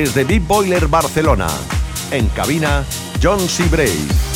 desde Deep Boiler Barcelona. En cabina, John C.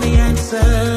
the answer.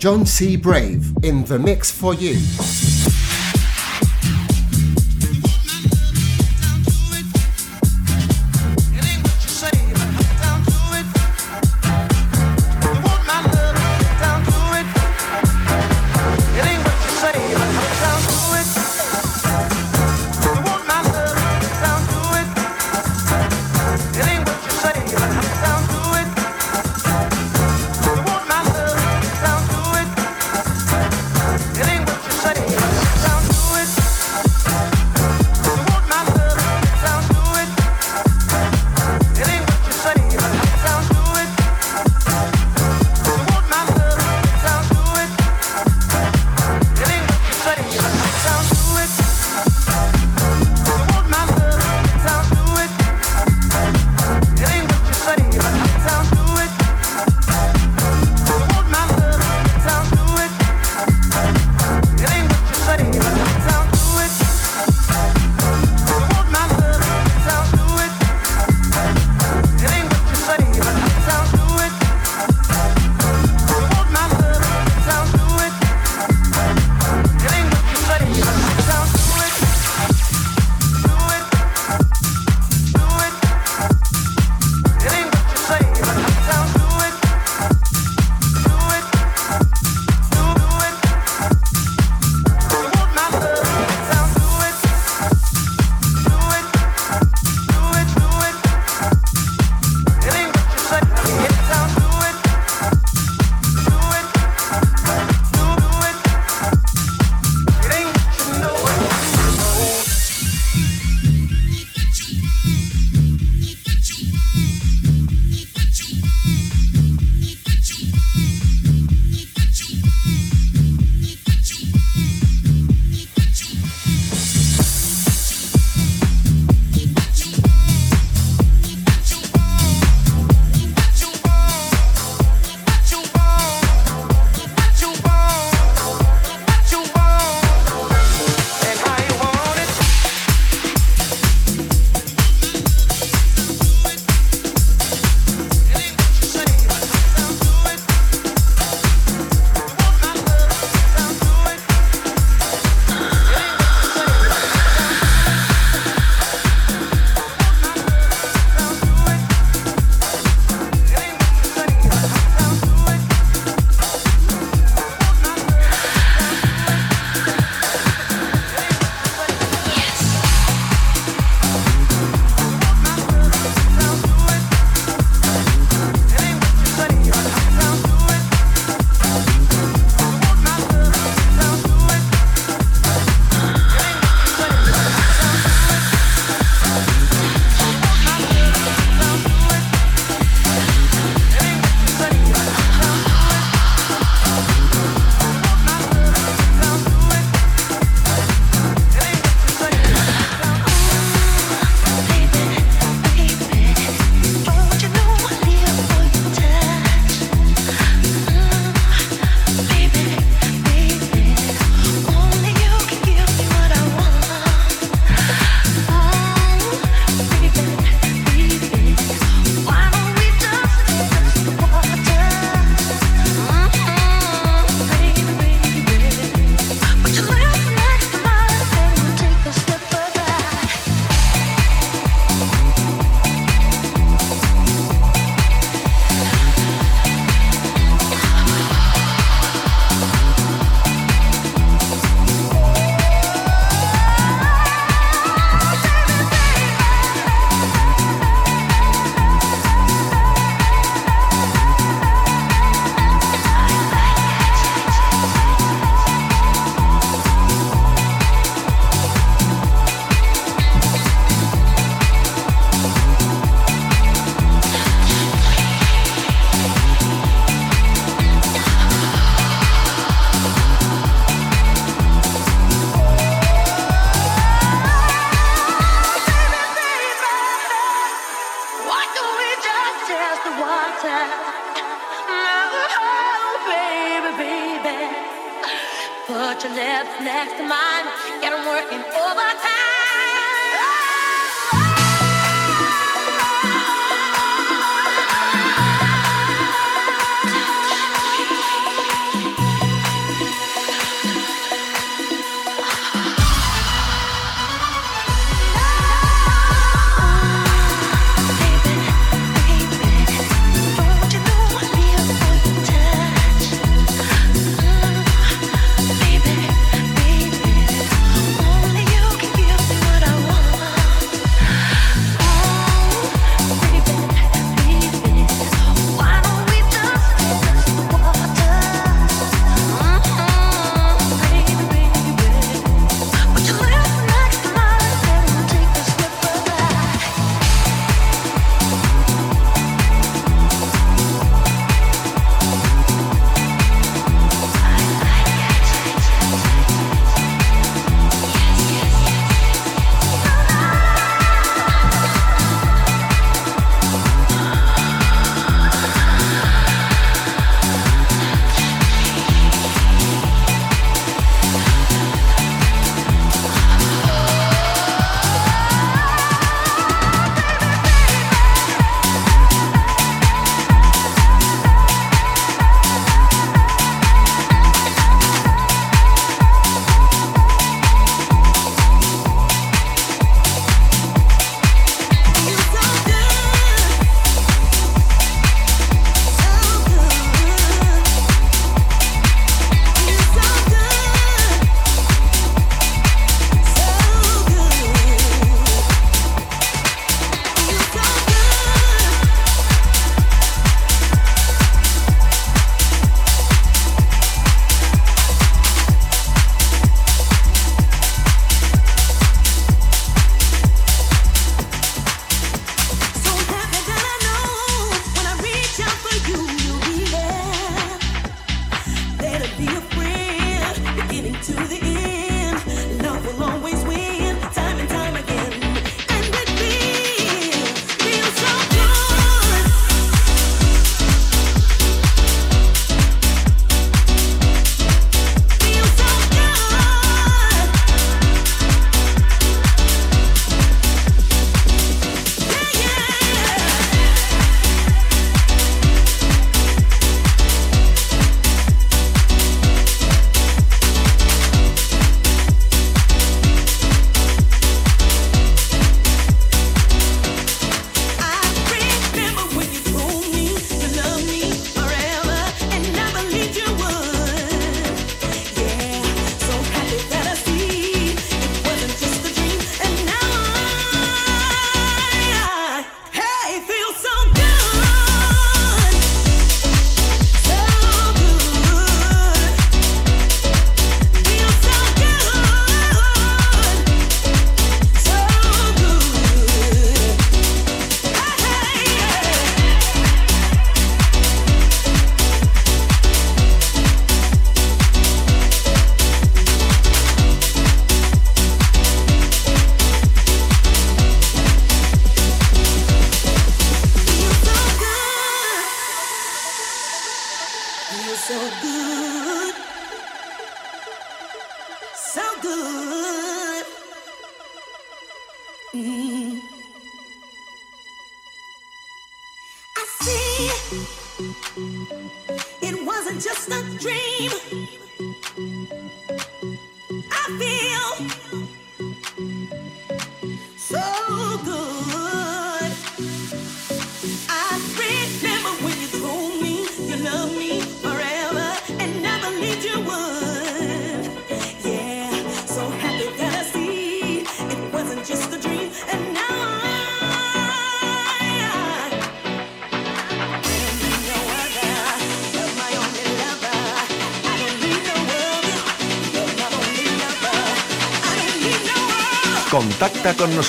John C. Brave in the mix for you.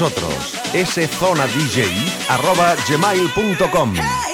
vosotros. S Zona DJ arroba gmail.com.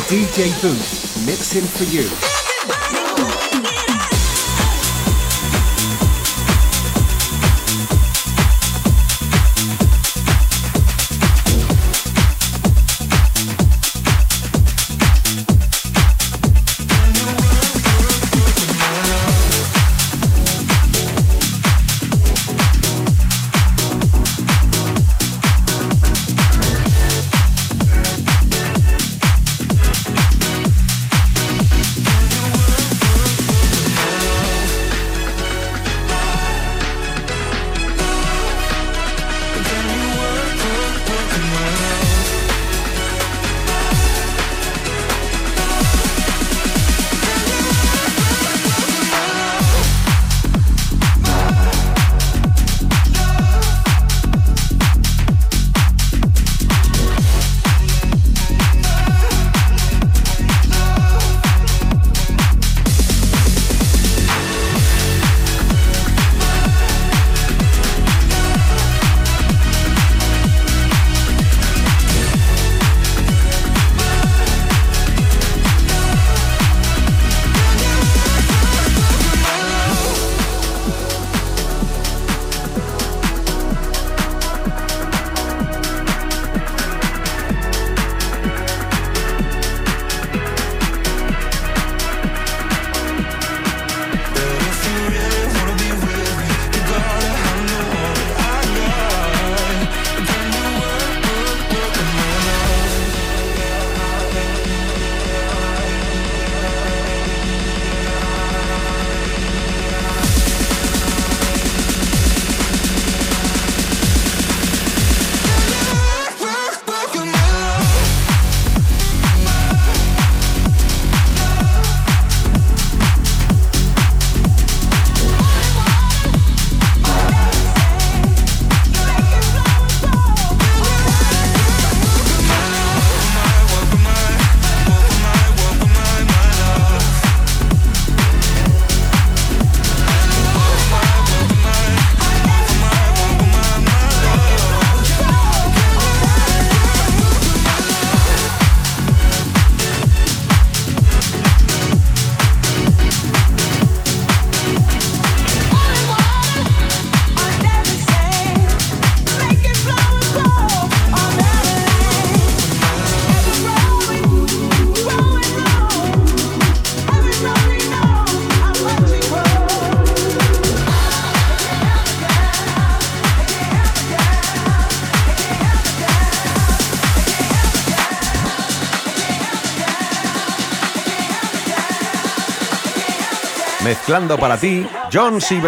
the DJ booth, mixing for you. Mezclando para ti, John C.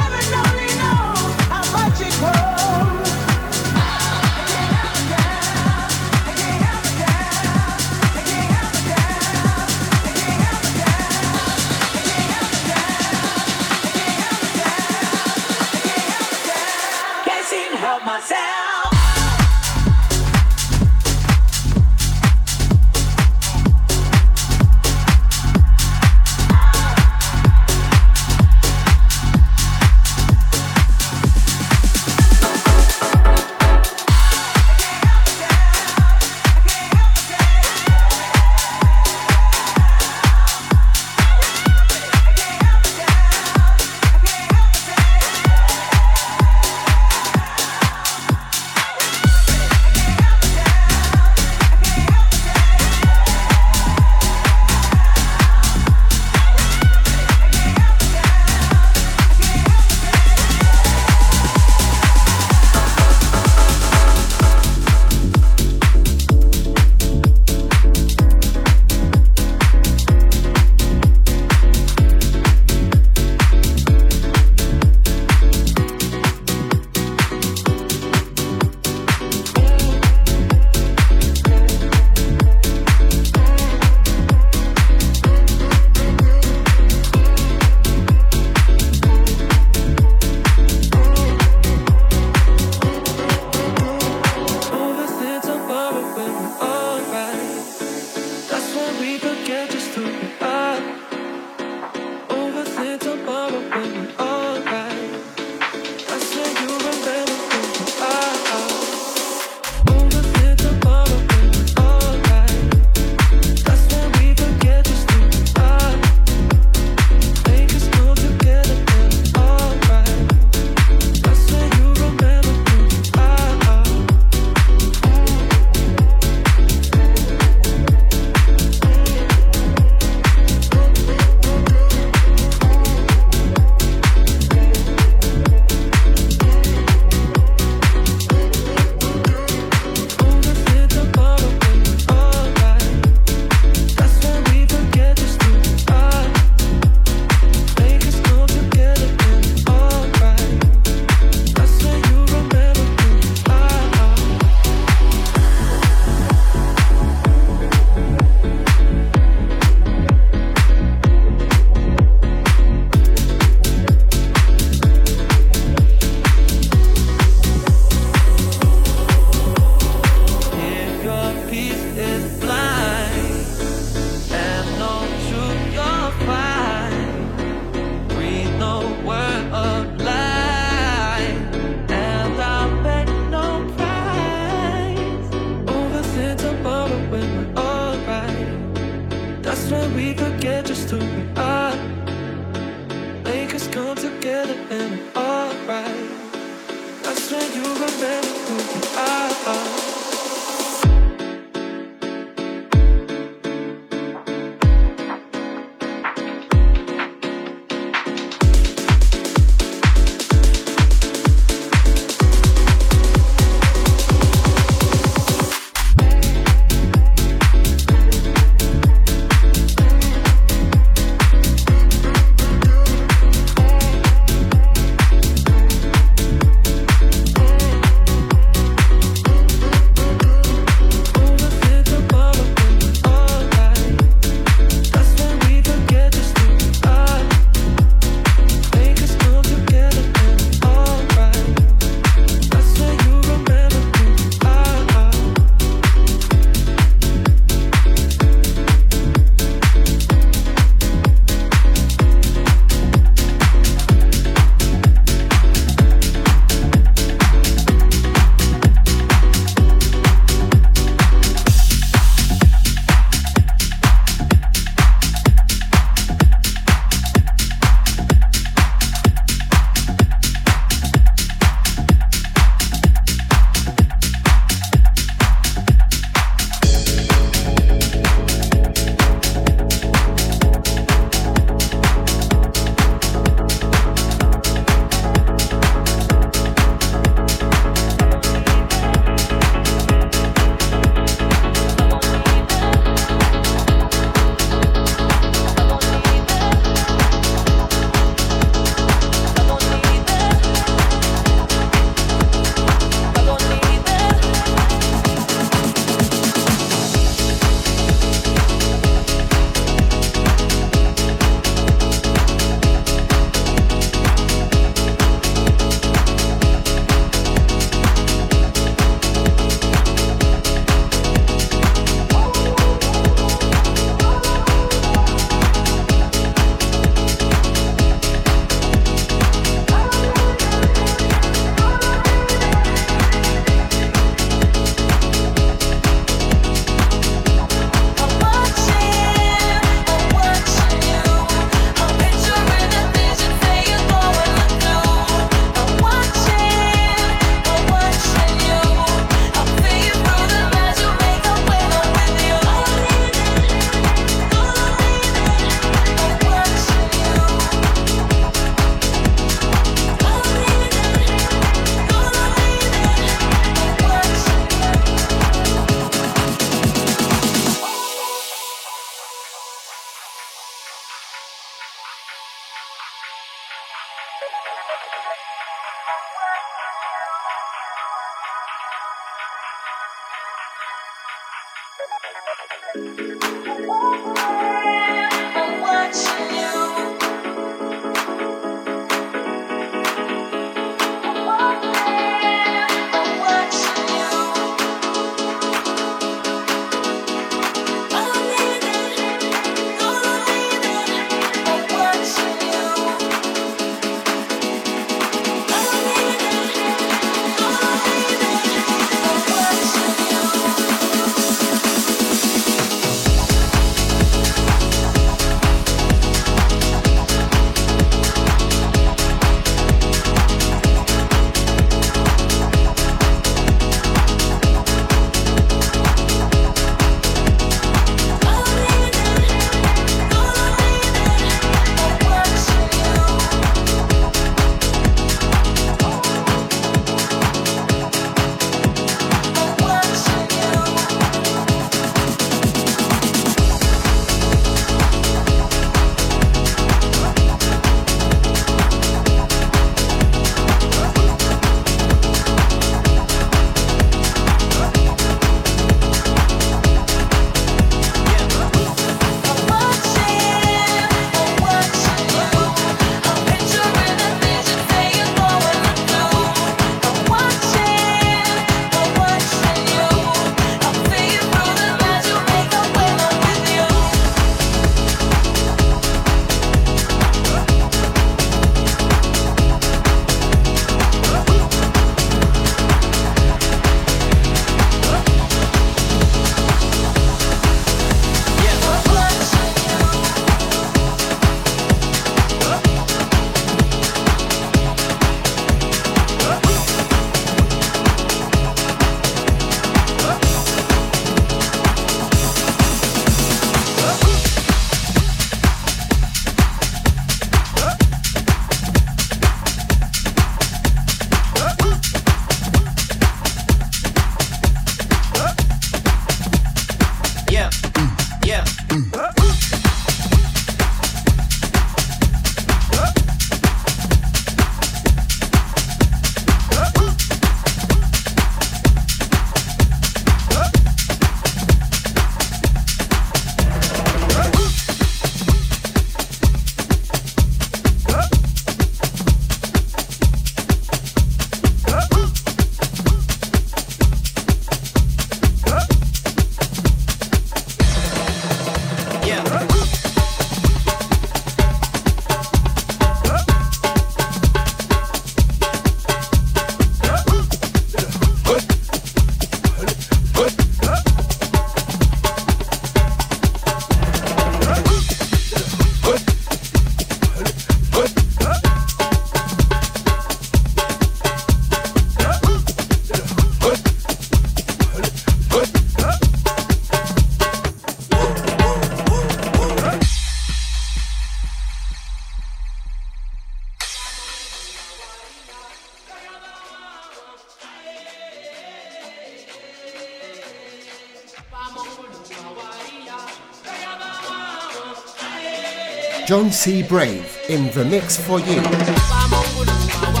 John C. Brave in the mix for you.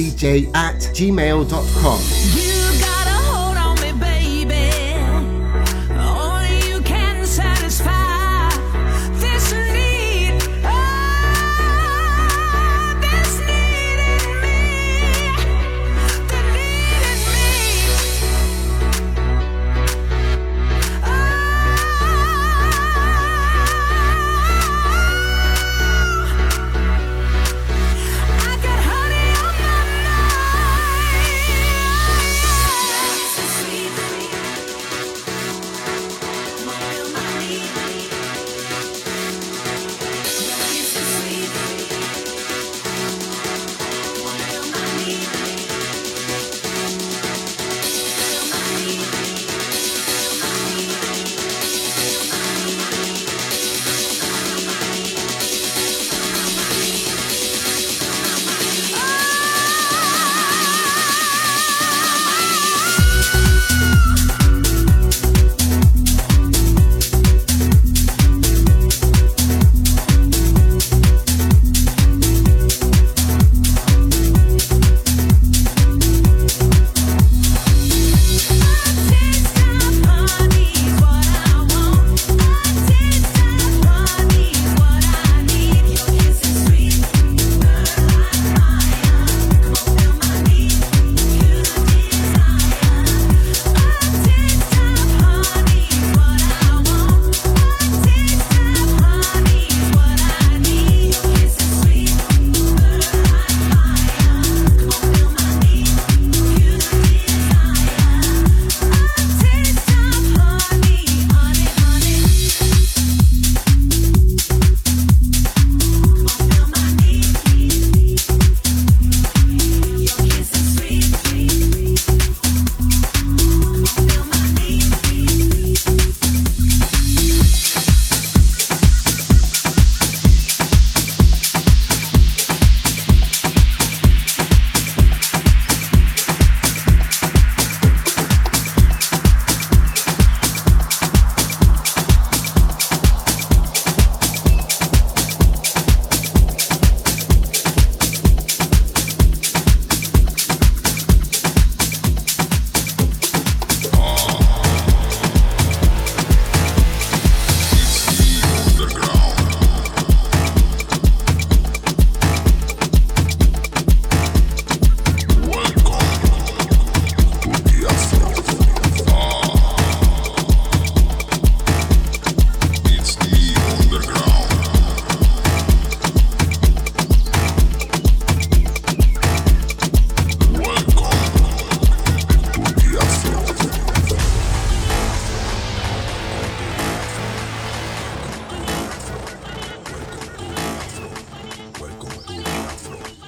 Szonadj at gmail.com.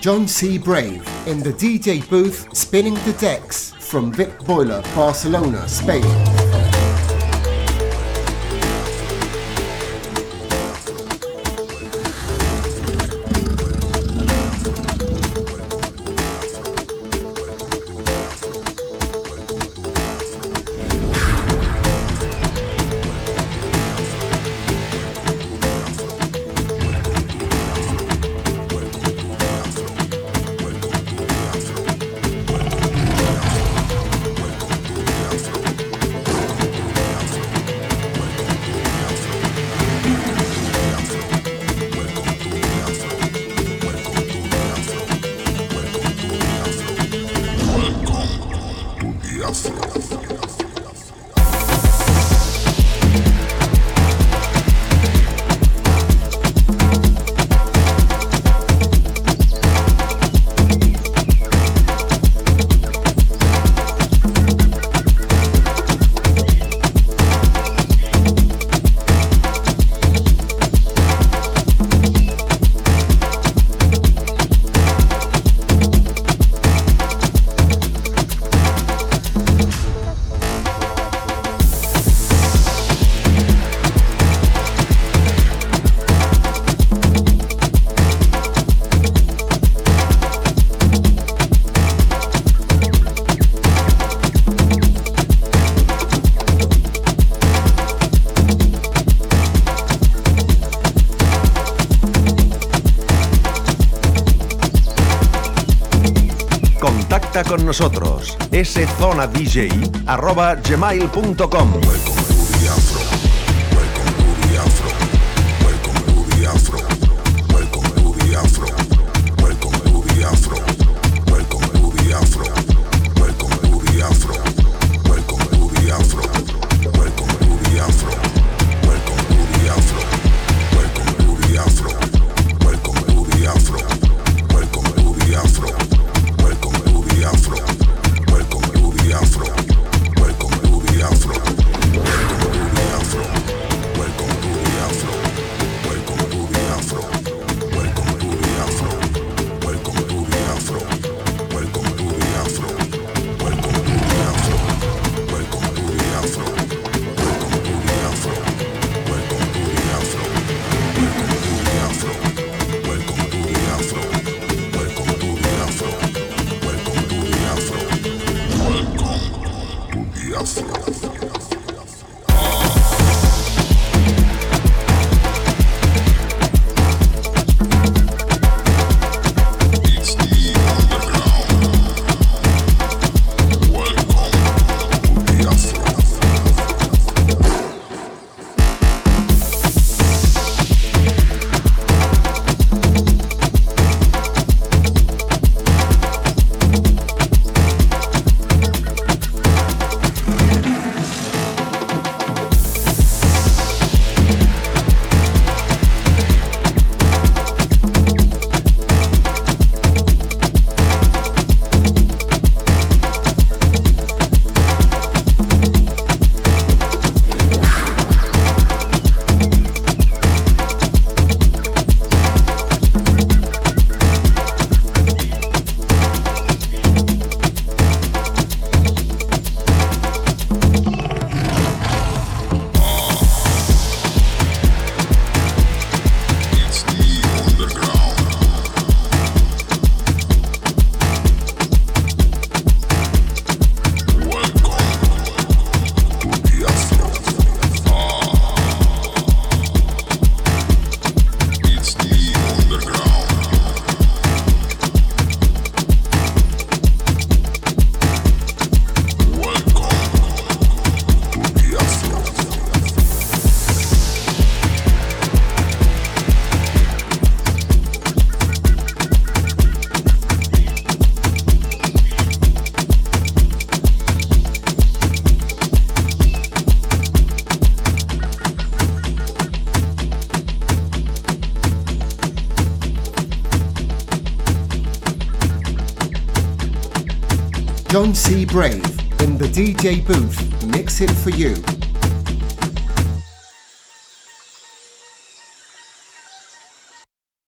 John C. Brave in the DJ booth spinning the decks from VIP Boiler, Barcelona, Spain. nosotros. szonadj@gmail.com. Brave in the DJ booth, mix it for you.